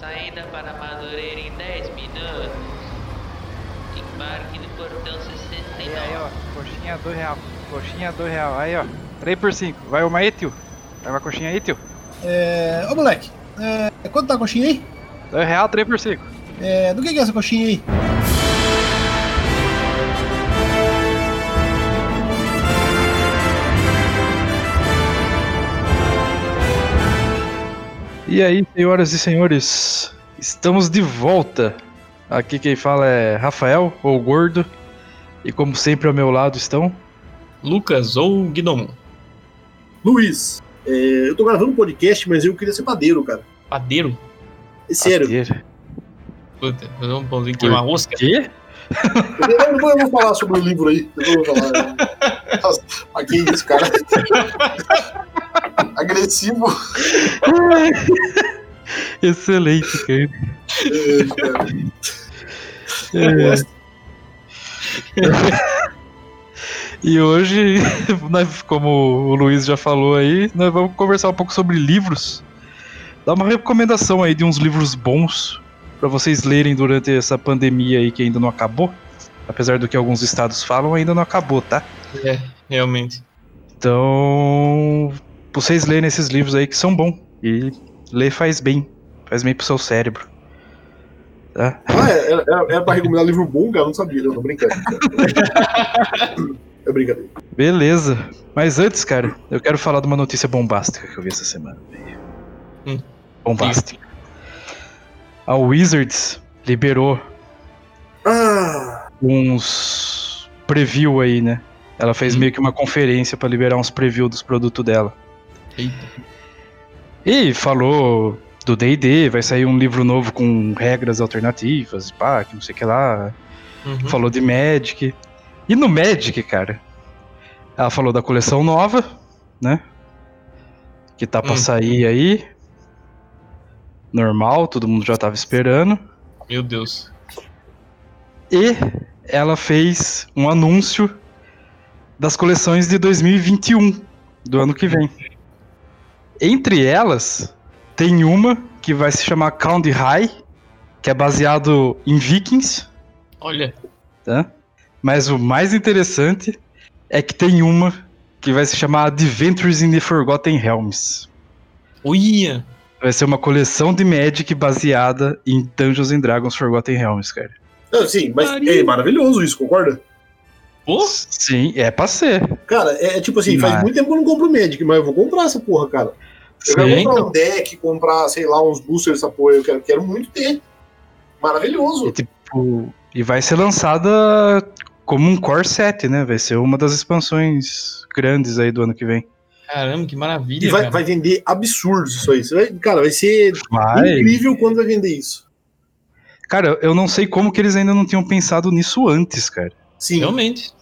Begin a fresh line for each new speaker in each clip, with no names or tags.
Saída para Madureira em 10 minutos. Embarque no portão 69.
Aí, aí, ó. Coxinha, dois real. Coxinha, dois real. Aí, ó. 3 por 5. Vai uma aí, tio. Vai uma coxinha aí, tio.
É. Ô moleque, é, quanto tá a coxinha aí?
2 real, 3 por 5.
É, do que que é essa coxinha aí?
E aí, senhoras e senhores, estamos de volta. Aqui quem fala é Rafael, ou Gordo. E como sempre ao meu lado estão.
Lucas ou Guidomon?
Luiz, é, eu tô gravando um podcast, mas eu queria ser padeiro, cara.
Padeiro?
É sério.
Padeiro.
Puta, fazer um pãozinho queimar rosca?
Quê?
Eu, eu vou falar sobre o livro aí. Eu vou falar. Nossa, mas que isso, cara? Agressivo.
Excelente, cara.
É, cara.
É. E hoje, nós- como o Luiz já falou aí, nós vamos conversar um pouco sobre livros. Dar uma recomendação aí de uns livros bons pra vocês lerem durante essa pandemia aí que ainda não acabou. Apesar do que alguns estados falam, ainda não acabou, tá?
É, realmente.
Então, vocês lerem esses livros aí que são bons. E ler faz bem. Faz bem pro seu cérebro. Tá?
Ah, é, era, era, era pra recomendar livro bom, cara? Eu não sabia, não, tô brincando. É brincadeira.
Beleza. Mas antes, cara, eu quero falar de uma notícia bombástica que eu vi essa semana.
Hum.
Bombástica. A Wizards liberou
Ah,
uns preview aí, né? Ela fez
Hum.
meio que uma conferência pra liberar uns preview dos produtos dela.
Eita.
E falou do D&D, vai sair um livro novo com regras alternativas, pá, que não sei o que lá.
Uhum.
Falou de Magic. E no Magic, cara, ela falou da coleção nova, né? Que tá pra
Hum.
sair aí. Normal, todo mundo já tava esperando.
Meu Deus.
E ela fez um anúncio das coleções de 2021, do ano que vem. Entre elas, tem uma que vai se chamar Count High, que é baseado em Vikings,
Olha.
tá? Mas o mais interessante é que tem uma que vai se chamar Adventures in the Forgotten Realms.
Uia.
Vai ser uma coleção de Magic baseada em Dungeons and Dragons Forgotten Realms, cara.
não, sim, mas é maravilhoso isso, concorda?
Pô,
Sim, é pra ser.
Cara, é, é tipo assim, faz
Mas-
muito tempo que eu não compro Magic, mas eu vou comprar essa porra, cara. Eu quero
Sim.
comprar um deck, comprar, sei lá, uns boosters porra, eu quero, quero muito ter. Maravilhoso.
E, tipo, e vai ser lançada como um core set, né? Vai ser uma das expansões grandes aí do ano que vem.
caramba, que maravilha,
E vai,
cara.
vai vender absurdos isso aí. Vai- cara, vai ser
Vai.
incrível quando vai vender isso.
Cara, eu não sei como que eles ainda não tinham pensado nisso antes, cara.
Sim.
Realmente.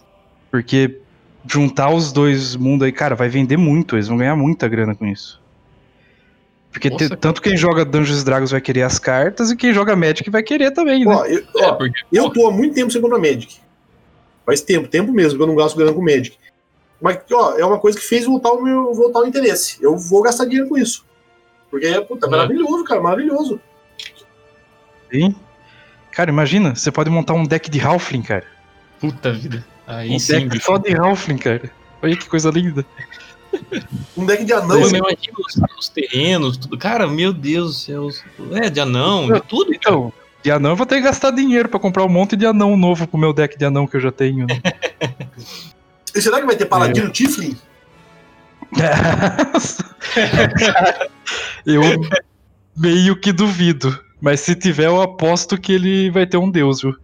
Porque juntar os dois mundos aí, cara, vai vender muito. Eles vão ganhar muita grana com isso. Porque
Nossa,
te- tanto quem joga Dungeons Dragons vai querer as cartas e quem joga Magic vai querer também, né?
Ó, eu,
É,
ó,
porque.
eu
pô,
tô há muito tempo sem comprar Magic. Faz tempo, tempo mesmo, que eu não gasto grana com Magic. Mas, ó, é uma coisa que fez voltar o meu voltar o interesse. Eu vou gastar dinheiro com isso. Porque, puta, é
É.
maravilhoso, cara, maravilhoso.
Sim. Cara, imagina, você pode montar um deck de Halfling, cara.
Puta vida. Aí
um
sim,
deck
bicho.
só de Halfling, cara. Olha que coisa linda.
Um deck de anão.
Pô, eu imagino os, os terrenos, tudo. Cara, meu Deus do céu. É, de anão, de tudo. cara.
Então, de anão eu vou ter que gastar dinheiro pra comprar um monte de anão novo pro meu deck de anão que eu já tenho. né?
E será que vai ter
É.
Paladino Tiflin?
eu meio que duvido. Mas se tiver, eu aposto que ele vai ter um deus, viu?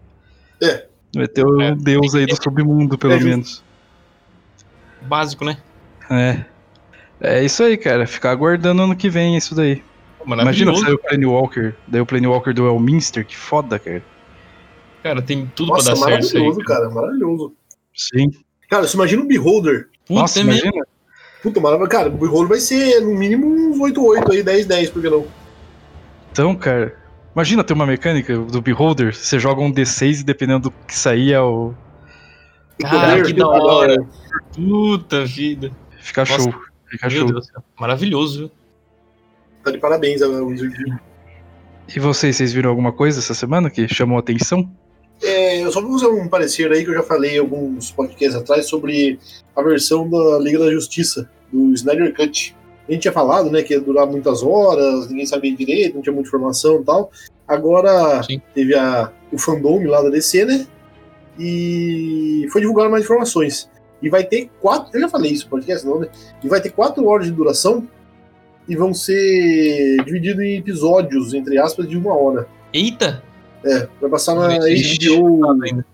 É.
Vai ter um
É.
deus aí do submundo, pelo
É
menos.
Básico, né?
É. É isso aí, cara. Ficar aguardando ano que vem isso daí. Imagina sair o Planewalker. Daí o Planewalker do Elminster, que foda, cara.
Cara, tem tudo
Nossa,
pra dar certo isso aí.
maravilhoso, cara, maravilhoso.
Sim.
Cara, você imagina um Beholder.
Puta,
Nossa,
é mesmo.
imagina.
Puta, maravilhoso. Cara, o Beholder vai ser no mínimo uns 8-8 aí, 10-10, por que não?
Então, cara. Imagina ter uma mecânica do Beholder. Você joga um D6 e dependendo do que sair é o.
Cara,
poder
que
que
da hora. Puta vida.
Fica
Nossa,
show. Fica
Meu
show.
Deus. Maravilhoso, viu?
Tá de parabéns, Wizard.
E vocês, vocês viram alguma coisa essa semana que chamou a atenção?
É, eu só vou fazer um parecer aí que eu já falei alguns podcasts atrás sobre a versão da Liga da Justiça, do Snyder Cut. A gente tinha falado, né, que ia durar muitas horas, ninguém sabia direito, não tinha muita informação e tal. Agora
Sim.
teve a, o fandom lá da DC, né? E foi divulgar mais informações. E vai ter quatro. Eu já falei isso no podcast, não, né? E vai ter quatro horas de duração e vão ser divididos em episódios, entre aspas, de uma hora.
Eita!
É, vai passar na HBO.
ainda.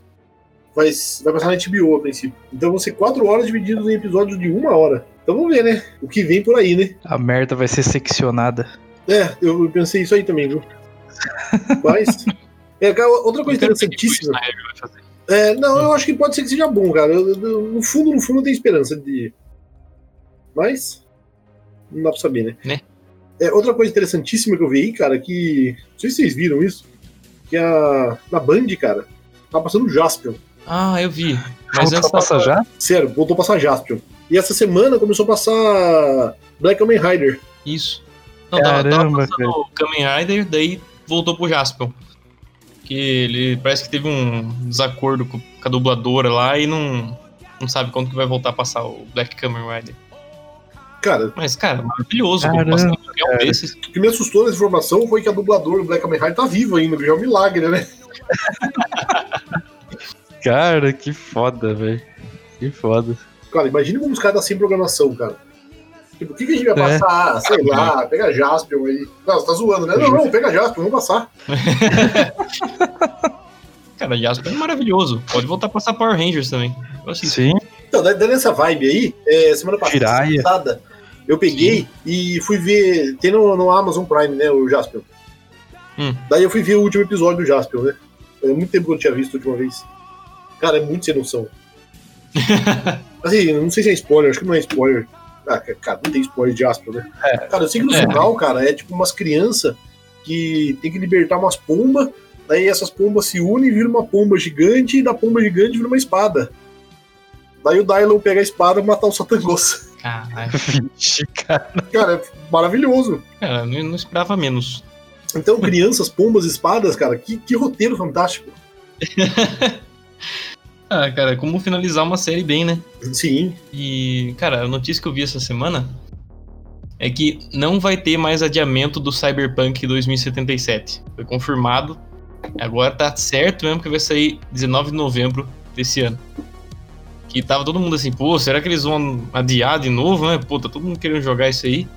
Vai, vai passar na HBO a princípio. Então vão ser quatro horas divididos em episódios de uma hora. Então vamos ver, né? O que vem por aí, né?
A merda vai ser seccionada.
É, eu pensei isso aí também, viu? Mas. É, outra coisa
que o
interessantíssima.
Vai fazer.
É, não, eu acho que pode ser que seja bom, cara. Eu- eu- no fundo, no fundo, eu tenho esperança de. Mas. Não dá pra saber, né?
Né?
É, outra coisa interessantíssima que eu vi aí, cara, que. Não sei se vocês viram isso. Que a. Na Band, cara, tá passando o Jaspion.
Ah, eu vi. Mas
Voltou
antes
passar
tava-
já?
Sério, voltou a passar Jaspion. E essa semana começou a passar Black Kamen Rider.
Isso. Não, tava, tava
Caramba,
passando o Kamen Rider, daí voltou pro Jaspion. Que ele parece que teve um desacordo com, a dubladora lá e não, não sabe quando que vai voltar a passar o Black Kamen Rider.
Cara,
Mas, cara, maravilhoso.
Caramba,
como passar qualquer um desses.
o que me assustou nessa informação foi que a dubladora do Black Kamen Rider tá viva ainda, que já é um milagre, né?
Cara, que foda, velho. Que foda.
Cara, imagine como os caras tá sem programação, cara. Tipo, o que, que a gente vai
É.
passar? Sei lá, pega Jaspion aí. Não, você tá zoando, né? Não, não, pega Jaspion, vamos passar.
Cara, Jaspion é maravilhoso. Pode voltar a passar Power Rangers também.
Sim.
Então, daí nessa vibe aí, é, semana passada, passada, eu peguei e fui ver. Tem no, no Amazon Prime, né, o Jaspion.
Hum.
Daí eu fui ver o último episódio do Jaspion, né? É muito tempo que eu não tinha visto a última vez. Cara, é muito sem noção. assim, não sei se é spoiler, acho que não é spoiler. Ah, cara, não tem spoiler de Jaspion, né? Cara, eu sei que no
É.
final, cara, é tipo umas crianças que tem que libertar umas pombas, daí essas pombas se unem e viram uma pomba gigante, e da pomba gigante vira uma espada. Daí o Dylon pega a espada e matar o Satangos.
Caralho.
Cara.
Cara, é maravilhoso.
Cara, eu não, não esperava menos.
Então, crianças, pombas, espadas, cara, que, que roteiro fantástico.
Ah, cara, como finalizar uma série bem, né?
Sim,
E, cara, a notícia que eu vi essa semana é que não vai ter mais adiamento do Cyberpunk 2077. Foi confirmado. Agora tá certo mesmo que vai sair 19 de novembro desse ano. Que tava todo mundo assim, pô, será que eles vão adiar de novo, né? Pô, tá todo mundo querendo jogar isso aí.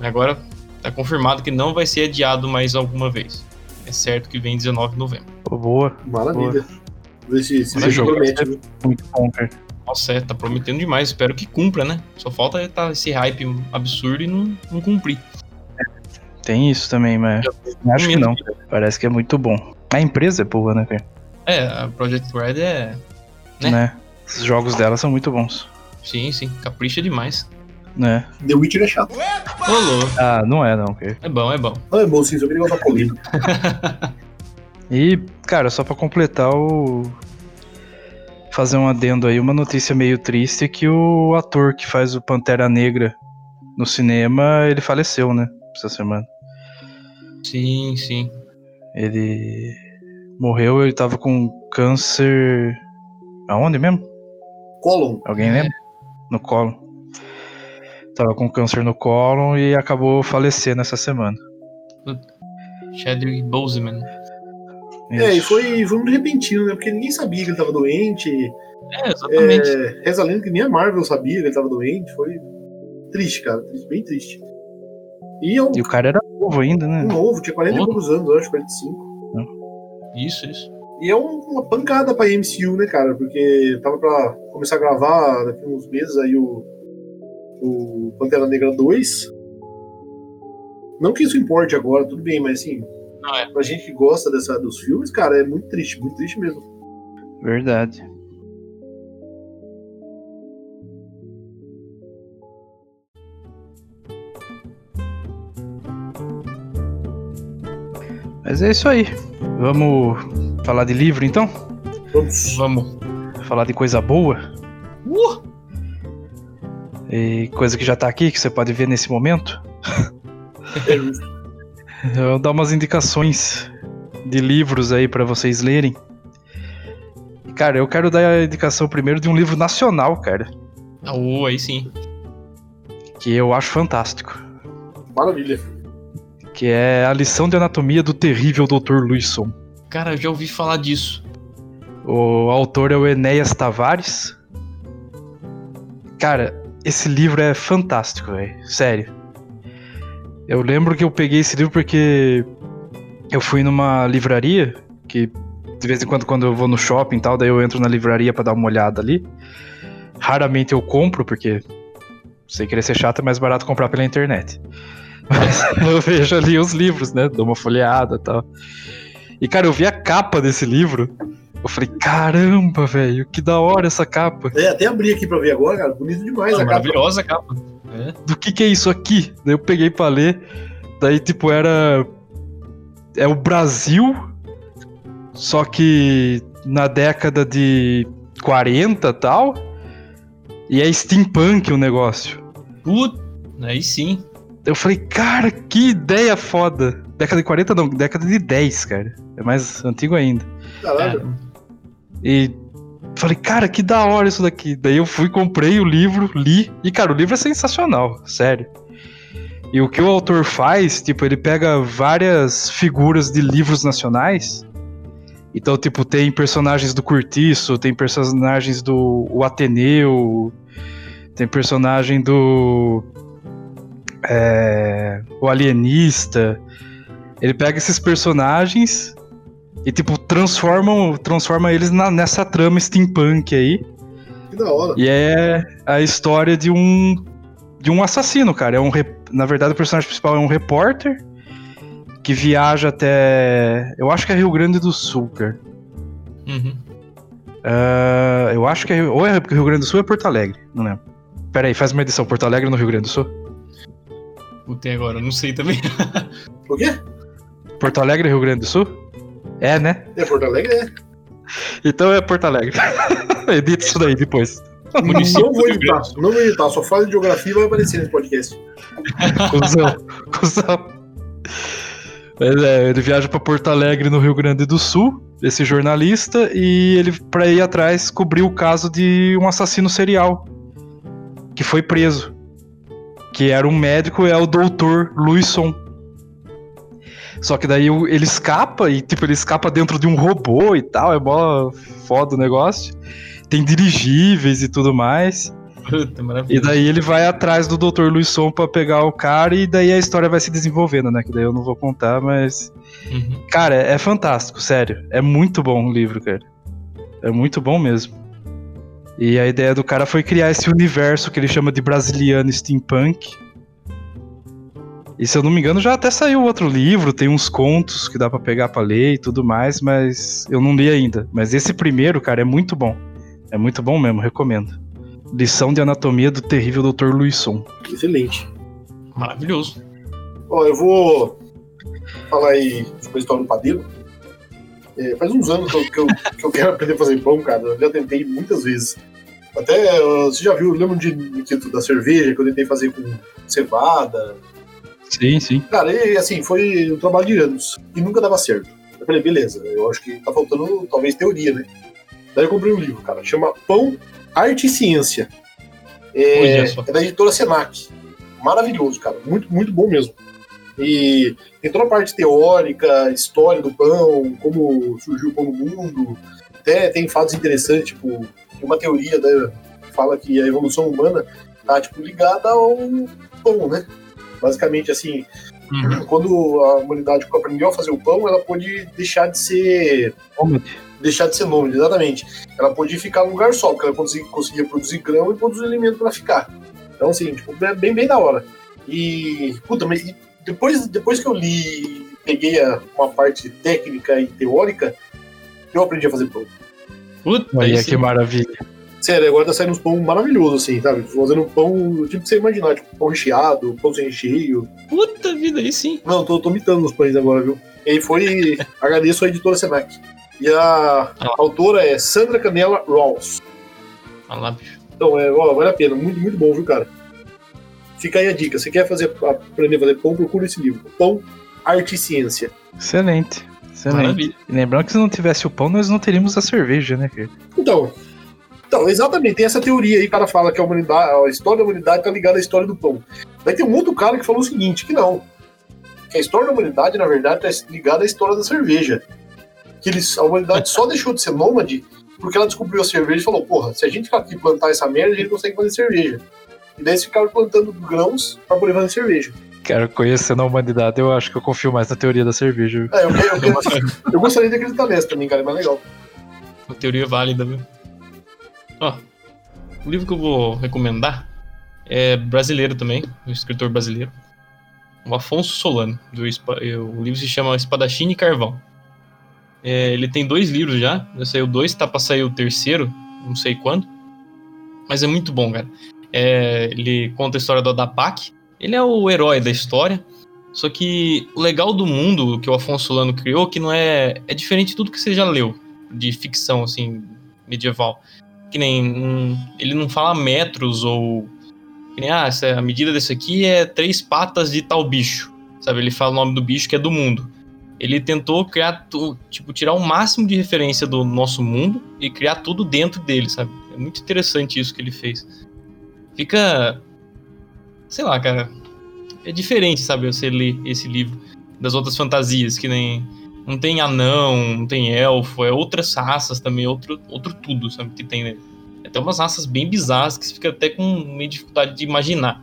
Agora tá confirmado que não vai ser adiado mais alguma vez. É certo que vem 19 de novembro.
Pô, boa.
maravilha. Esse, esse
Vai
jogo promete, viu?
Muito bom, cara.
Nossa, é, tá prometendo demais. Espero que cumpra, né? Só falta tá esse hype absurdo e não, não cumprir.
Tem isso também, mas acho que não. Parece que é muito bom. A empresa é boa, né, cara?
É, a Project Red é. Né?
Né? Os jogos dela são muito bons.
Sim, sim, capricha demais.
Né?
The Witcher é chato.
Rolou.
Ah, não é não, cara.
É bom, é bom.
Não é bom sim, só queria usar político.
E, cara, só pra completar o. Fazer um adendo aí, uma notícia meio triste é que o ator que faz o Pantera Negra no cinema, ele faleceu, né? Essa semana.
Sim, sim.
Ele morreu, ele tava com câncer. Aonde mesmo?
Colon.
Alguém lembra? No colo. Tava com câncer no colo e acabou falecendo essa semana.
Chadwick Boseman.
É, e foi, foi muito repentino, né? Porque ninguém sabia que ele tava doente.
É, exatamente.
É, reza a lenda que nem a Marvel sabia que ele tava doente. Foi triste, cara. Triste, bem triste. E é um,
E o cara era novo ainda, né?
novo, tinha 40 e poucos anos, eu acho, 45.
Isso, isso.
E é um- uma pancada pra MCU, né, cara? Porque tava pra começar a gravar daqui uns meses aí o, o Pantera Negra 2. Não que isso importe agora, tudo bem, mas assim,
Não é.
pra gente que gosta dessa, dos filmes, cara, é muito triste, muito triste mesmo.
Verdade. Mas é isso aí. Vamos falar de livro então?
Vamos.
Vamos.
Falar de coisa boa?
Uh!
E coisa que já tá aqui, que você pode ver nesse momento? Eu vou dar umas indicações de livros aí pra vocês lerem. Cara, eu quero dar a indicação primeiro de um livro nacional, cara,
Ah, ô, aí sim.
que eu acho fantástico.
Maravilha.
Que é A Lição de Anatomia do Terrível Dr. Luisson.
Cara, eu já ouvi falar disso.
O autor é o Enéas Tavares. Cara, esse livro é fantástico, velho. Sério. Eu lembro que eu peguei esse livro porque eu fui numa livraria que de vez em quando quando eu vou no shopping e tal, daí eu entro na livraria pra dar uma olhada ali. Raramente eu compro porque sem querer ser chato é mais barato comprar pela internet. Mas eu vejo ali os livros, né? Dou uma folheada e tal. E cara, eu vi a capa desse livro. Eu falei, caramba, velho, que da hora essa capa.
É, até abri aqui pra ver agora, cara. Bonito demais
Ah,
a capa.
maravilhosa a capa. É.
do que que é isso aqui? Daí eu peguei pra ler, daí tipo era é o Brasil, só que na década de 40 e tal, e é steampunk o negócio.
Put... Aí sim.
Eu falei, cara, que ideia foda. Década de 40 não, década de 10, cara. É mais antigo ainda.
Caralho.
Cara,
E falei, cara, que da hora isso daqui. Daí eu fui, comprei o livro, li. E, cara, o livro é sensacional, sério. E o que o autor faz, tipo, ele pega várias figuras de livros nacionais. Então, tipo, tem personagens do Curtiço, tem personagens do o Ateneu, tem personagem do. É, o Alienista. Ele pega esses personagens e, tipo, transforma, transforma eles na- nessa trama steampunk aí.
Que da hora.
E é a história de um de um assassino, cara. É um rep- na verdade o personagem principal é um repórter que viaja até, eu acho que é Rio Grande do Sul, cara.
uhum.
Ah, eu acho que é Rio- ou é Rio Grande do Sul ou é Porto Alegre, não lembro. Pera aí, faz uma edição Porto Alegre no Rio Grande do Sul.
Puta, e agora? Não sei também.
O quê?
Porto Alegre, Rio Grande do Sul? É, né?
É Porto Alegre, é.
Então é Porto Alegre. Edita isso daí depois.
Município
Não vou editar, não vou editar. Só fala de geografia e vai aparecer nesse podcast.
Cusão, cuzão. Mas é, ele viaja pra Porto Alegre, no Rio Grande do Sul, esse jornalista, e ele, pra ir atrás, cobriu o caso de um assassino serial que foi preso. Que era um médico, é o doutor Luisson. Só que daí ele escapa, e tipo, ele escapa dentro de um robô e tal, é mó foda o negócio. Tem dirigíveis e tudo mais.
Puta,
E
maravilhoso.
daí ele vai atrás do Dr. Luisson pra pegar o cara e daí a história vai se desenvolvendo, né? Que daí eu não vou contar, mas.
Uhum.
Cara, é fantástico, sério. É muito bom o livro, cara. É muito bom mesmo. E a ideia do cara foi criar esse universo que ele chama de brasiliano steampunk. E se eu não me engano, já até saiu outro livro, tem uns contos que dá pra pegar pra ler e tudo mais, mas eu não li ainda. Mas esse primeiro, cara, é muito bom. É muito bom mesmo, recomendo. Lição de Anatomia do Terrível Dr. Luisson.
Excelente.
Maravilhoso.
Ó, eu vou falar aí sobre a história do padeiro. É, faz uns anos que eu, que, eu, que eu quero aprender a fazer pão, cara. Eu já tentei muitas vezes. Até, ó, você já viu, lembra de da cerveja que eu tentei fazer com cevada?
Sim, sim.
Cara, e assim, foi um trabalho de anos. E nunca dava certo. Eu falei, beleza, eu acho que tá faltando talvez teoria, né? Daí eu comprei um livro, cara, chama Pão, Arte e Ciência. É, é da editora Senac. Maravilhoso, cara. Muito, muito bom mesmo. E tem toda a parte teórica, história do pão, como surgiu o pão no mundo. Até tem fatos interessantes, tipo, tem uma teoria né, que fala que a evolução humana tá tipo, ligada ao pão, né? Basicamente, assim,
Uhum.
quando a humanidade aprendeu a fazer o pão, ela pôde deixar de ser deixar de ser nômade, exatamente. Ela podia ficar num lugar só, porque ela conseguia, conseguia produzir grão e produzir alimento para ficar. Então, assim, tipo, é bem, bem da hora. E, puta, mas depois, depois que eu li, peguei a- uma parte técnica e teórica, eu aprendi a fazer pão.
Puta, aí
Olha
sim.
que maravilha.
Sério, agora tá saindo uns pão maravilhosos, assim, sabe? Fazendo pão, tipo, que você imaginar, tipo, pão recheado, pão sem recheio.
Puta vida, aí sim.
Não, tô, tô imitando os pães agora, viu? E aí foi. agradeço a editora Senac. E a autora é Sandra Canela Rawls.
Lá, bicho.
Então, é, ó, vale a pena. Muito, muito bom, viu, cara? Fica aí a dica. Se quer fazer, aprender a fazer pão, procura esse livro. Pão, arte e ciência.
Excelente. Excelente.
Maravilha.
E lembrando que se não tivesse o pão, nós não teríamos a cerveja, né, cara?
Então, então, exatamente, tem essa teoria aí, o cara fala que a humanidade, a história da humanidade tá ligada à história do pão. Daí tem um outro cara que falou o seguinte, que não. Que a história da humanidade, na verdade, tá ligada à história da cerveja. Que eles, a humanidade só deixou de ser nômade porque ela descobriu a cerveja e falou, porra, se a gente ficar aqui plantar essa merda, a gente consegue fazer cerveja. E daí eles ficaram plantando grãos pra poder fazer cerveja.
Cara, conhecendo a humanidade, eu acho que eu confio mais na teoria da cerveja.
É, eu, eu, eu, eu gostaria de acreditar nessa também, cara, é mais legal.
Uma teoria válida, viu? Ó, o livro que eu vou recomendar é brasileiro também, um escritor brasileiro. O Afonso Solano. Do, eh, o livro se chama Espadachim e Carvão. É, ele tem dois livros já. Já saiu dois, tá pra sair o terceiro, não sei quando. Mas é muito bom, cara. É, ele conta a história do Adapak. Ele é o herói da história. Só que o legal do mundo que o Afonso Solano criou, que não é. É diferente de tudo que você já leu de ficção, assim, medieval. Que nem. hum, ele não fala metros ou. Que nem, ah, essa, a medida desse aqui é três patas de tal bicho. Sabe? Ele fala o nome do bicho que é do mundo. Ele tentou criar, tipo, tirar o máximo de referência do nosso mundo e criar tudo dentro dele, sabe? É muito interessante isso que ele fez. Fica. Sei lá, cara. É diferente, sabe, você ler esse livro das outras fantasias, que nem. Não tem anão, não tem elfo, é outras raças também, outro, outro tudo, sabe, que tem nele. É até umas raças bem bizarras que você fica até com meio dificuldade de imaginar.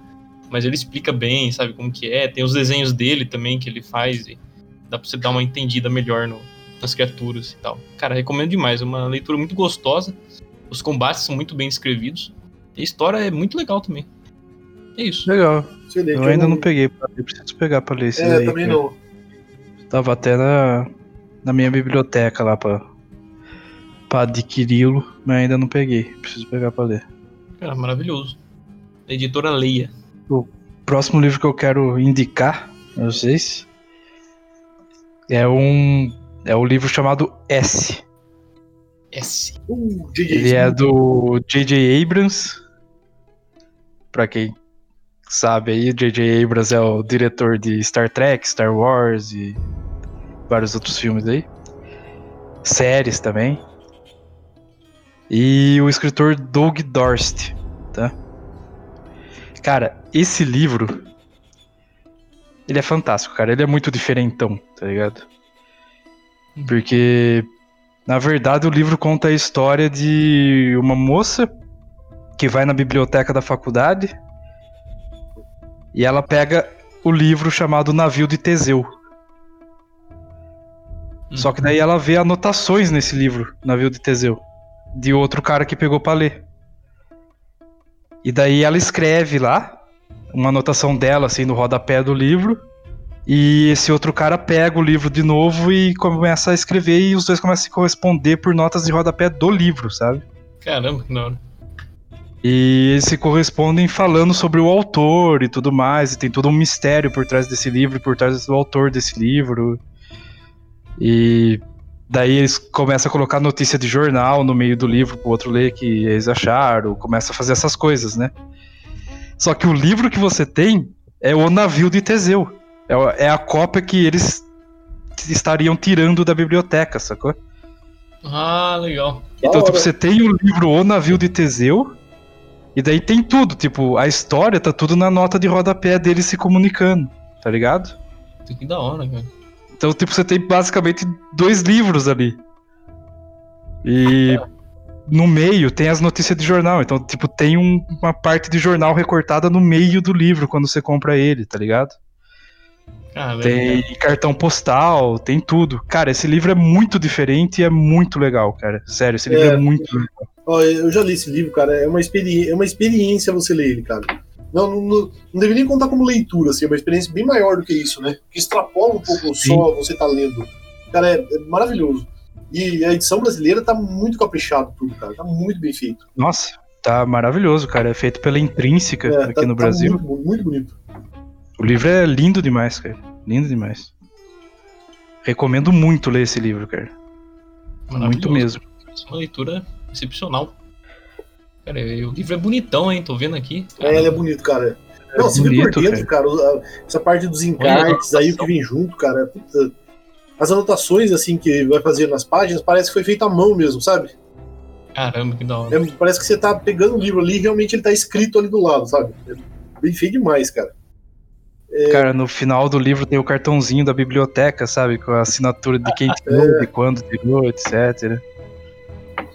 Mas ele explica bem, sabe, como que é. Tem os desenhos dele também que ele faz e dá pra você dar uma entendida melhor no- nas criaturas e tal. Cara, recomendo demais, é uma leitura muito gostosa. Os combates são muito bem escrevidos. E a história é muito legal também. É isso.
Legal.
Excelente.
Eu ainda não peguei pra ler, preciso pegar pra ler esse
É,
daí.
também
cara.
não.
Tava até na, na minha biblioteca lá pra, pra adquiri-lo, mas ainda não peguei. Preciso pegar pra ler.
Cara, maravilhoso. Editora Leia.
Próximo livro que eu quero indicar a vocês é um é o livro chamado S.
S.
Uh,
Ele é do J.J. Abrams. Pra quem sabe aí, o J.J. Abrams é o diretor de Star Trek, Star Wars e vários outros filmes aí. Séries também. E o escritor Doug Dorst, tá? Cara, esse livro ele é fantástico, cara. Ele é muito diferentão, tá ligado? Porque na verdade, o livro conta a história de uma moça que vai na biblioteca da faculdade e ela pega o livro chamado Navio de Teseu. Só que daí ela vê anotações nesse livro, Navio de Teseu, de outro cara que pegou pra ler. E daí ela escreve lá uma anotação dela assim no rodapé do livro. E esse outro cara pega o livro de novo e começa a escrever e os dois começam a se corresponder por notas de rodapé do livro, sabe?
Caramba, que da hora.
E eles se correspondem falando sobre o autor e tudo mais, e tem todo um mistério por trás desse livro, e por trás do autor desse livro. E daí eles começam a colocar notícia de jornal no meio do livro pro outro ler que eles acharam, começa a fazer essas coisas, né? Só que o livro que você tem é o navio de Teseu. É É a cópia que eles estariam tirando da biblioteca, sacou?
Ah, legal.
Então, tipo, você tem o livro O Navio de Teseu, e daí tem tudo, tipo, a história tá tudo na nota de rodapé deles se comunicando, tá ligado?
Que da hora, cara.
Então, tipo, você tem basicamente dois livros ali. E no meio tem as notícias de jornal. Então, tipo, tem um- uma parte de jornal recortada no meio do livro quando você compra ele, tá ligado?
Caramba.
Tem cartão postal, tem tudo. Cara, esse livro é muito diferente e é muito legal, cara. Sério, esse livro é,
É.
muito legal.
Ó, eu já li esse livro, cara. É uma, experi é uma experiência você ler ele, cara. Não, não, não, não deveria contar como leitura, assim, é uma experiência bem maior do que isso, né? Que extrapola um pouco
Sim.
só você tá lendo. Cara, é, é maravilhoso. E a edição brasileira tá muito caprichado tudo, cara. Tá muito bem feito.
Nossa, tá maravilhoso, cara. É feito pela Intrínseca
É,
aqui
tá-
no
tá
Brasil.
muito, bu- muito bonito.
O livro é lindo demais, cara. Lindo demais. Recomendo muito ler esse livro, cara. Muito mesmo.
É uma leitura excepcional. Cara, e o livro é bonitão, hein? Tô vendo aqui.
É, ele é bonito, cara. Não, você vê por
bonito,
dentro, cara, os- a- essa parte dos encartes aí, o que vem junto, cara. puta. as anotações, assim, que vai fazer nas páginas, parece que foi feito à mão mesmo, sabe?
Caramba, que da hora.
É, parece que você tá pegando o livro ali e realmente ele tá escrito ali do lado, sabe? É bem feito demais, cara.
Cara, no final do livro tem o cartãozinho da biblioteca, sabe? Com a assinatura de quem tirou, de quando tirou, etc.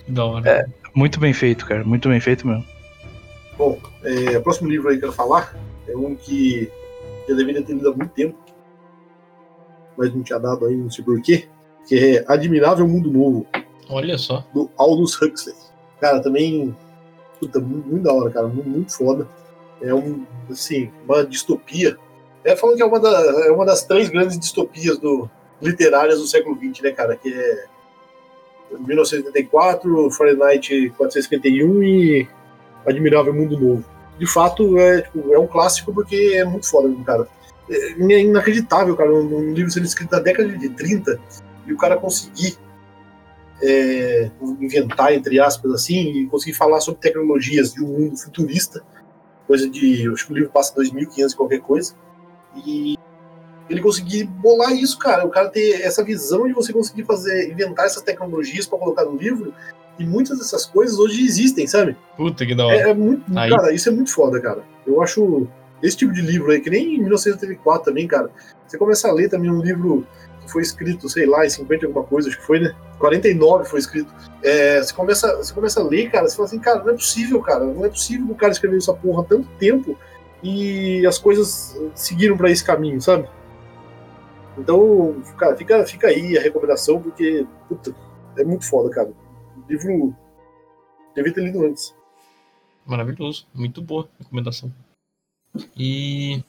Da hora.
Muito bem feito, cara. Muito bem feito mesmo.
Bom, é, o próximo livro aí que eu quero falar é um que eu deveria ter lido há muito tempo, mas não tinha dado aí, não sei porquê, que é Admirável Mundo Novo,
Olha só.
do Aldous Huxley. Cara, também, puta, muito, muito da hora, cara, muito, muito foda. É um, assim, uma distopia. É falando que é uma, da- é uma das três grandes distopias do, literárias do século XX, né, cara, que é 1984, Fahrenheit 451 e Admirável Mundo Novo. De fato, é, tipo, é um clássico porque é muito foda, cara. É é inacreditável, cara, um, livro sendo escrito na década de 30 e o cara conseguir é, inventar, entre aspas, assim, e conseguir falar sobre tecnologias de um mundo futurista, coisa de. Acho que o livro passa 2500 e qualquer coisa. E ele conseguir bolar isso, cara. O cara ter essa visão de você conseguir fazer, inventar essas tecnologias para colocar no livro. E muitas dessas coisas hoje existem, sabe?
Puta que da hora.
É, é muito,
Aí-
cara, isso é muito foda, cara. Eu acho esse tipo de livro aí, que nem em 1984 também, cara. Você começa a ler também um livro que foi escrito, sei lá, em 50 e alguma coisa, acho que foi, né? 49 foi escrito. É, você, começa, você começa a ler, cara, você fala assim, cara, não é possível, cara. Não é possível que o cara escreveu essa porra há tanto tempo e as coisas seguiram pra esse caminho, sabe? Então, cara, fica, fica aí a recomendação, porque, puta, é muito foda, cara. Livro devia ter lido antes.
Maravilhoso. Muito boa recomendação. E.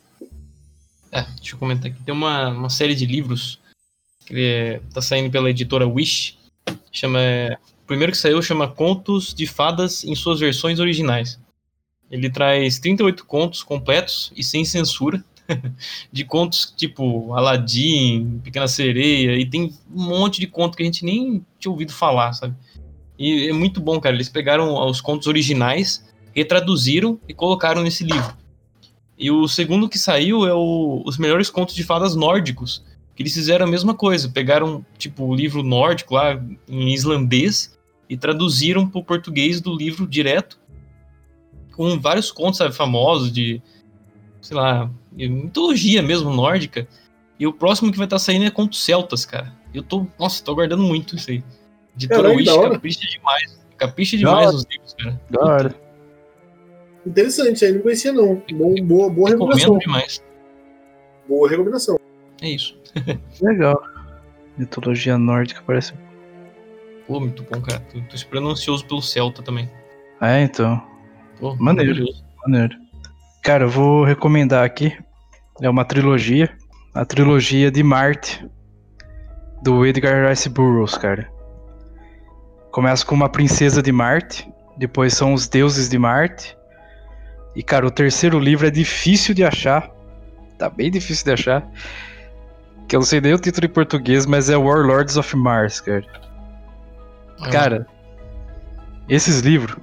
É, deixa eu comentar aqui. Tem uma, uma série de livros que é, tá saindo pela editora Wish. Chama. O primeiro que saiu chama Contos de Fadas em suas versões originais. Ele traz 38 contos completos e sem censura. de contos tipo Aladdin, Pequena Sereia, e tem um monte de conto que a gente nem tinha ouvido falar, sabe? E é muito bom, cara. Eles pegaram os contos originais retraduziram e colocaram nesse livro. E o segundo que saiu é o, os melhores contos de fadas nórdicos, que eles fizeram a mesma coisa, pegaram tipo o livro nórdico lá em islandês e traduziram para o português do livro direto, com vários contos sabe, famosos de, sei lá, mitologia mesmo nórdica. E o próximo que vai estar saindo é contos celtas, cara. Eu tô, nossa, tô aguardando muito isso aí. Editora Wish capricha demais. Capricha demais nos livros, cara.
Da hora.
Interessante, aí não conhecia não. Bom, boa, boa recomendação.
Recomendo demais.
Boa recomendação.
É isso.
Legal. Mitologia nórdica parece.
Pô, muito bom, cara. Tô, tô esperando ansioso pelo Celta também.
É, então.
Pô,
Maneiro. Maneiro. Cara, eu vou recomendar aqui. É uma trilogia. A trilogia de Marte. Do Edgar Rice Burroughs, cara. Começa com uma princesa de Marte. Depois são os deuses de Marte. E, cara, o terceiro livro é difícil de achar. Tá bem difícil de achar. Que eu não sei nem o título em português, mas é Warlords of Mars, cara.
Ah,
Cara, esses livros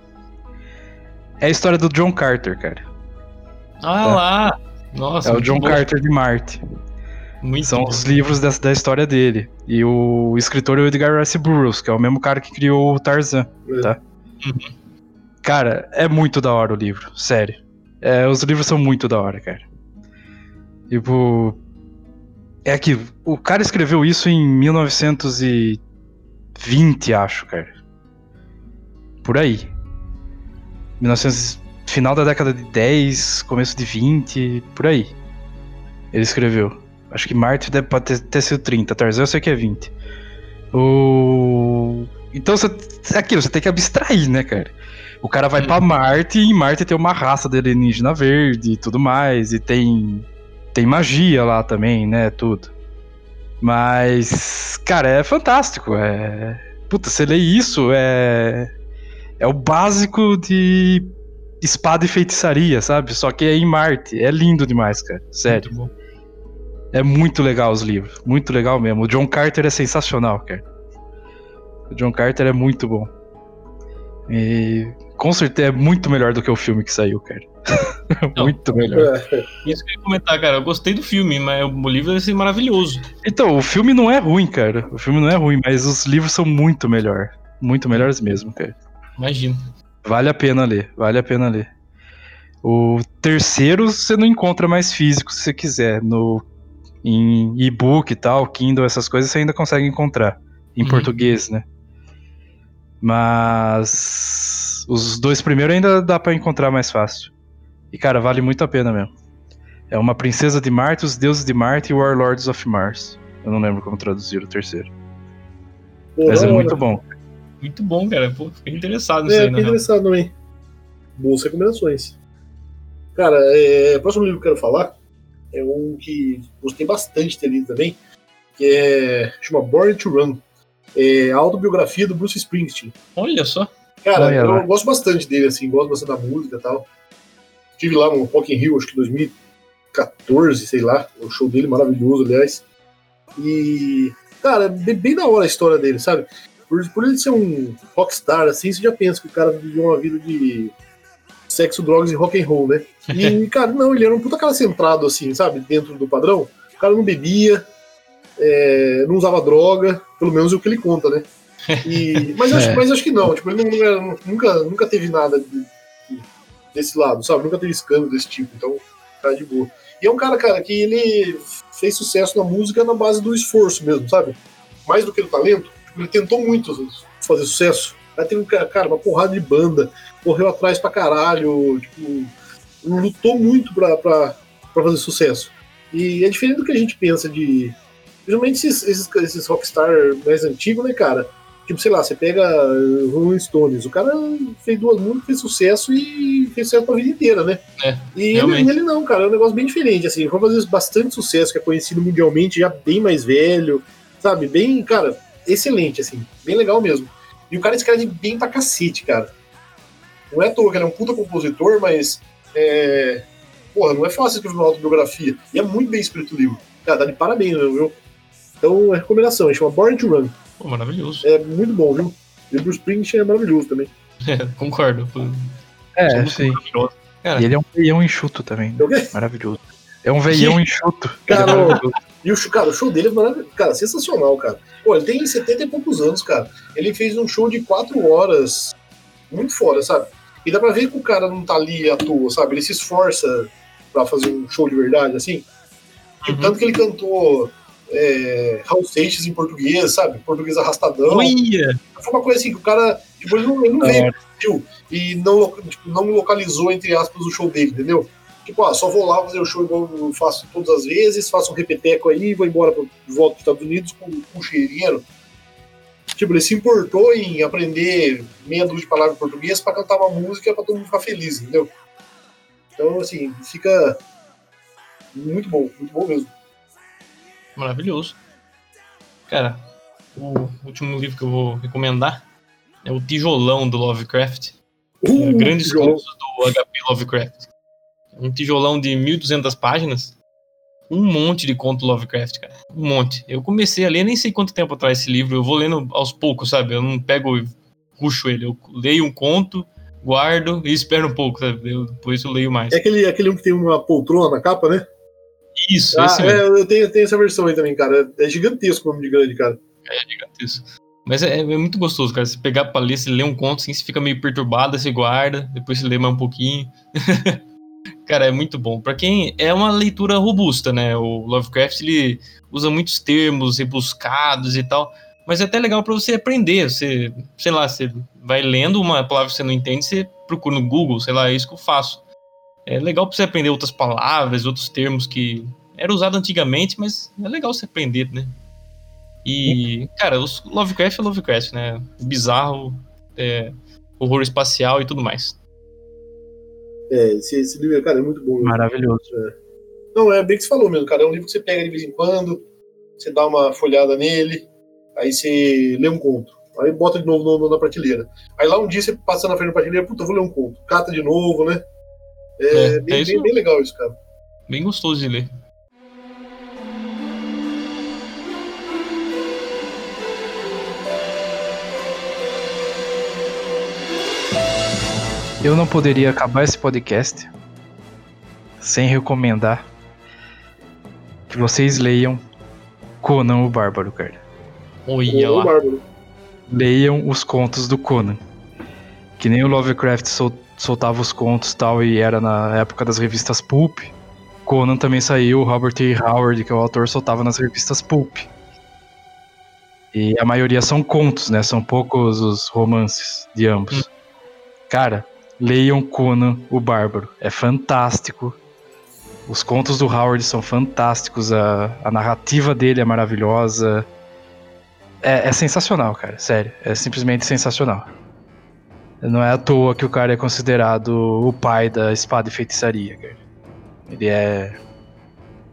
é a história do John Carter, cara.
Ah lá! Nossa,
é o John
bom.
Carter de Marte.
Muito
São
bom.
os livros da, da história dele. E o escritor é o Edgar Rice Burroughs, que é o mesmo cara que criou o Tarzan, tá?
Uhum.
Cara, é muito da hora o livro, sério. É, os livros são muito da hora, cara. Tipo. É que o cara escreveu isso em 1920, acho, cara. Por aí. 1900, final da década de 10, começo de 20, por aí. Ele escreveu. Acho que Marte deve pode ter, ter sido 30, Tarzan eu sei que é 20. O... Então você, é aquilo, você tem que abstrair, né, cara? O cara vai pra Marte e em Marte tem uma raça de alienígena verde e tudo mais, e tem tem magia lá também, né, tudo. Mas, cara, é fantástico, é Puta, você lê isso, é é o básico de espada e feitiçaria, sabe? Só que é em Marte, é lindo demais, cara, sério.
Muito.
É muito legal os livros. Muito legal mesmo. O John Carter é sensacional, cara. O John Carter é muito bom. E com certeza é muito melhor do que o filme que saiu, cara.
Não.
muito melhor.
É,
Isso que eu ia comentar, cara. Eu gostei do filme, mas o livro deve ser maravilhoso.
Então, o filme não é ruim, cara. O filme não é ruim, mas os livros são muito melhor. Muito melhores mesmo, cara.
Imagina.
Vale a pena ler, vale a pena ler. O terceiro você não encontra mais físico se você quiser. No, em e-book e tal, Kindle, essas coisas você ainda consegue encontrar. Em
Uhum.
português, né? Mas os dois primeiros ainda dá pra encontrar mais fácil. E cara, vale muito a pena mesmo. É uma princesa de Marte, os deuses de Marte e Warlords of Mars. Eu não lembro como traduzir o terceiro. Mas é muito bom.
Muito bom, cara. Pô, fiquei interessado nisso
É,
aí,
fiquei interessado também. Boas recomendações. Cara, é, o próximo livro que eu quero falar é um que gostei bastante de ter lido também, que é chama Born to Run. É a autobiografia do Bruce Springsteen.
Olha só.
Cara,
Olha
eu gosto bastante dele, assim, gosto bastante da música e tal. Estive lá no Rock in Rio, acho que 2014, sei lá, o show dele maravilhoso, aliás. E, cara, é bem, bem da hora a história dele, sabe? Por, por ele ser um rockstar, assim, você já pensa que o cara viveu uma vida de sexo, drogas e rock and roll, né? E, cara, não, ele era um puta cara centrado, assim, sabe? Dentro do padrão. O cara não bebia, é, não usava droga, pelo menos é o que ele conta, né? E, mas, acho,
É.
mas acho que não, tipo, ele não, nunca, nunca teve nada de- de- desse lado, sabe? Nunca teve escândalo desse tipo, então, cara de boa. E é um cara, cara, que ele fez sucesso na música na base do esforço mesmo, sabe? Mais do que do talento. Ele tentou muito fazer sucesso. Aí tem um cara, uma porrada de banda, correu atrás pra caralho, tipo, lutou muito pra, pra, pra fazer sucesso. E é diferente do que a gente pensa de. Principalmente esses, esses, esses rockstar mais antigos, né, cara? Tipo, sei lá, você pega Rolling Stones, o cara fez duas músicas, fez sucesso e fez sucesso pra vida inteira, né?
É,
e ele, ele não, cara, é um negócio bem diferente, assim, foi fazer bastante sucesso, que é conhecido mundialmente, já bem mais velho, sabe? Bem, cara, excelente, assim, bem legal mesmo. E o cara escreve bem pra cacete, cara. Não é à toa que ele é um puta compositor, mas é. Porra, não é fácil escrever uma autobiografia. E é muito bem escrito o livro. Cara, dá de parabéns, viu? Então, é recomendação, ele chama Born to Run.
Pô, maravilhoso.
É muito bom, viu? E o Bruce Springsteen é maravilhoso também.
É, concordo.
É, sim. E ele é um veião enxuto também.
É quê?
Maravilhoso. É um veião enxuto.
Cara,
é.
E o, cara, o show dele é maravilhoso. Cara, sensacional, cara. Pô, ele tem 70 e poucos anos, cara. Ele fez um show de 4 horas. Muito foda, sabe? E dá pra ver que o cara não tá ali à toa, sabe? Ele se esforça pra fazer um show de verdade, assim.
Uhum.
Tanto que ele cantou é, Raul Seixas em português, sabe? Português arrastadão.
Olha!
Foi uma coisa assim que o cara, tipo, ele não, ele não veio Brasil e não, tipo, não localizou, entre aspas, o show dele, entendeu? Tipo, ah, só vou lá fazer o show igual eu faço todas as vezes, faço um repeteco aí e vou embora pro, volto pros Estados Unidos com, com um cheirinho. Tipo, ele se importou em aprender meia dúzia de palavras em português pra cantar uma música pra todo mundo ficar feliz, entendeu? Então, assim, fica muito bom, muito bom mesmo.
Maravilhoso. Cara, o último livro que eu vou recomendar é o Tijolão do Lovecraft.
Uh,
Grandes
João.
contos do HP Lovecraft. Um tijolão de 1.200 páginas. Um monte de conto Lovecraft, cara. Um monte. Eu comecei a ler, nem sei quanto tempo atrás esse livro. Eu vou lendo aos poucos, sabe? Eu não pego e puxo ele. Eu leio um conto, guardo e espero um pouco, sabe? Eu, depois eu leio mais.
É aquele, aquele que tem uma poltrona na capa, né?
Isso,
Ah,
esse mesmo.
é, eu tenho, tenho essa versão aí também, cara. É gigantesco o nome de grande, cara.
gigantesco. Mas é, é muito gostoso, cara. Você pegar pra ler, você lê um conto assim, você fica meio perturbado, você guarda, depois você lê mais um pouquinho. cara, é muito bom. Pra quem é uma leitura robusta, né? O Lovecraft ele usa muitos termos rebuscados e tal, mas é até legal pra você aprender. Você, sei lá, você vai lendo uma palavra que você não entende, você procura no Google, sei lá, é isso que eu faço. É legal pra você aprender outras palavras, outros termos que era usado antigamente, mas é legal você aprender, né? E, cara, os Lovecraft é Lovecraft, né? Bizarro, é, horror espacial e tudo mais.
É, esse, esse livro, cara, é muito bom. mesmo.
Maravilhoso.
Não, é bem que você falou mesmo, cara. É um livro que você pega de vez em quando, você dá uma folhada nele, aí você lê um conto. Aí bota de novo no- no- na prateleira. Aí lá um dia você passa na frente da prateleira, puta, eu vou ler um conto. Cata de novo, né? É,
É,
bem,
é
bem- bem legal isso, cara.
Bem gostoso de ler.
Eu não poderia acabar esse podcast sem recomendar que vocês leiam Conan o Bárbaro, cara.
Olha
Ô,
lá.
Bárbaro.
Leiam os contos do Conan. Que nem o Lovecraft sol- soltava os contos e tal, e era na época das revistas Pulp. Conan também saiu, o Robert E. Howard, que é o autor, soltava nas revistas Pulp. E a maioria são contos, né? São poucos os romances de ambos. Cara, leiam Conan o Bárbaro. É fantástico. Os contos do Howard são fantásticos, a, a narrativa dele é maravilhosa. É, é sensacional, cara, sério. É simplesmente sensacional. Não é à toa que o cara é considerado o pai da espada e feitiçaria, cara. Ele é.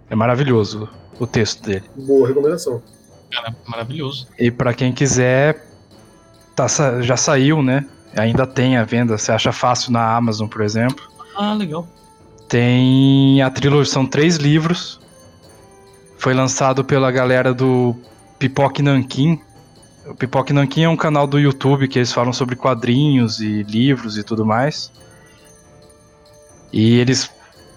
É maravilhoso o texto dele.
Boa recomendação.
Cara, maravilhoso.
E pra quem quiser, tá, já saiu, né? Ainda tem a venda, você acha fácil na Amazon, por exemplo.
Ah, legal.
Tem a trilogia, são três livros. Foi lançado pela galera do Pipoque Nankin. O Pipoque Nankin é um canal do YouTube que eles falam sobre quadrinhos e livros e tudo mais. E eles,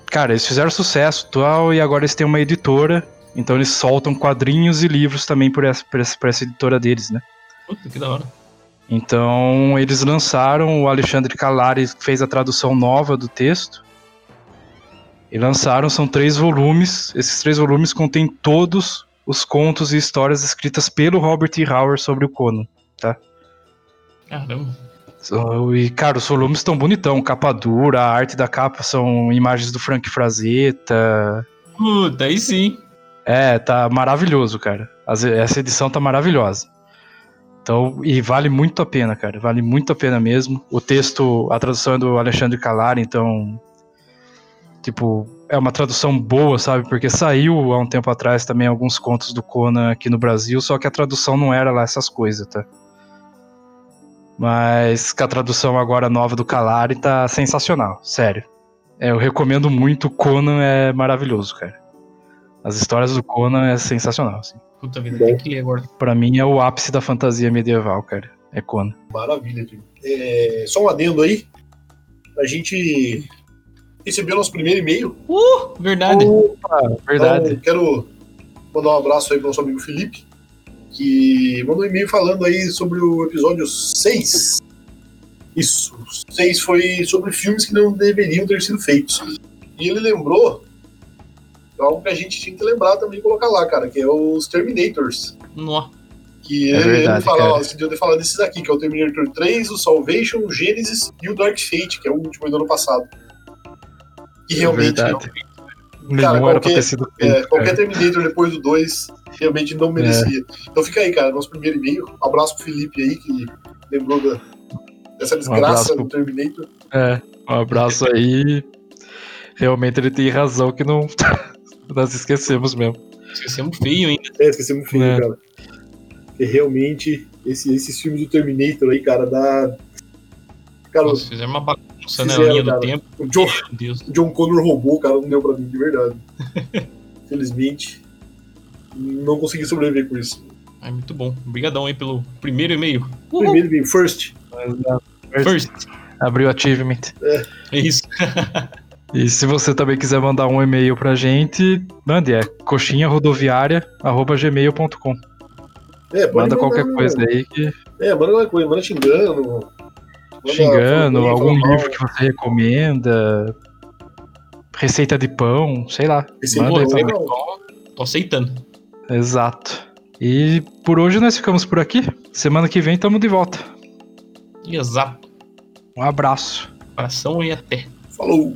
cara, eles fizeram sucesso tal e agora eles têm uma editora. Então eles soltam quadrinhos e livros também por essa, por essa, por essa editora deles, né?
Puta, que da hora.
Então eles lançaram, o Alexandre Calari fez a tradução nova do texto. E lançaram, são três volumes. Esses três volumes contêm todos os contos e histórias escritas pelo Robert E. Howard sobre o Conan.
Caramba.
So- E, cara, os volumes estão bonitão, capa dura, a arte da capa são imagens do Frank Frazetta.
Puta, aí sim.
É, tá maravilhoso, cara. Essa edição tá maravilhosa. Então, e vale muito a pena, cara. Vale muito a pena mesmo. O texto, a tradução é do Alexandre Calari, então. Tipo, é uma tradução boa, sabe? Porque saiu há um tempo atrás também alguns contos do Conan aqui no Brasil, só que a tradução não era lá essas coisas, tá? Mas que a tradução agora nova do Calari tá sensacional, sério. É, eu recomendo muito, Conan é maravilhoso, cara. As histórias do Conan é sensacional, assim.
Puta vida,
Bom.
tem que ler agora.
Pra mim é o ápice da fantasia medieval, cara. É Conan.
Maravilha, tio. É, só um adendo aí. A gente recebeu nosso primeiro e-mail.
Uh, verdade.
Verdade.
Então, quero mandar um abraço aí pro nosso amigo Felipe, que mandou um e-mail falando aí sobre o episódio 6. Isso. O 6 foi sobre filmes que não deveriam ter sido feitos. E ele lembrou algo que a gente tinha que lembrar também e colocar lá, cara, que é os Terminators.
Nó.
Que
É
ele,
verdade,
ele fala,
cara.
ó, você devia ter falado desses aqui, que é o Terminator 3, o Salvation, o Genesis e o Dark Fate, que é o último do ano passado. E realmente,
É. Nenhum
Cara,
era pra
qualquer-
ter sido
é,
feito,
qualquer
cara.
Terminator depois do 2 realmente não merecia. Então fica aí, cara, nosso primeiro e-mail. Um abraço pro Felipe aí, que lembrou da- dessa desgraça
abraço
do Terminator.
É, um abraço aí. Realmente ele tem razão que não. Nós esquecemos mesmo.
Esquecemos feio ainda.
É, esquecemos o filme,
É.
cara. Porque realmente, esse- esses filmes do Terminator aí, cara, dá. Cara,
Nossa, fizeram uma bagunça na
Fizeram,
linha do
cara.
tempo.
o John,
Meu Deus.
o John Connor roubou, cara, não deu pra mim, de verdade. Felizmente, não consegui sobreviver com isso.
Ai, muito bom. Obrigadão aí pelo primeiro e-mail.
Primeiro e-mail, first.
First.
Abriu o achievement.
É isso.
E se você também quiser mandar um e-mail pra gente, mande, é coxinharodoviária.gmail.com.
É, pode
Manda
mandar,
qualquer coisa aí que.
É, manda qualquer coisa, manda xingando. manda
xingando, algum
mal.
livro que você recomenda, receita de pão, sei lá.
Receita
Manda aí
de
pra.
Tô aceitando.
Exato. E por hoje nós ficamos por aqui. Semana que vem estamos de volta.
Exato.
Um abraço.
Abração e até.
Falou!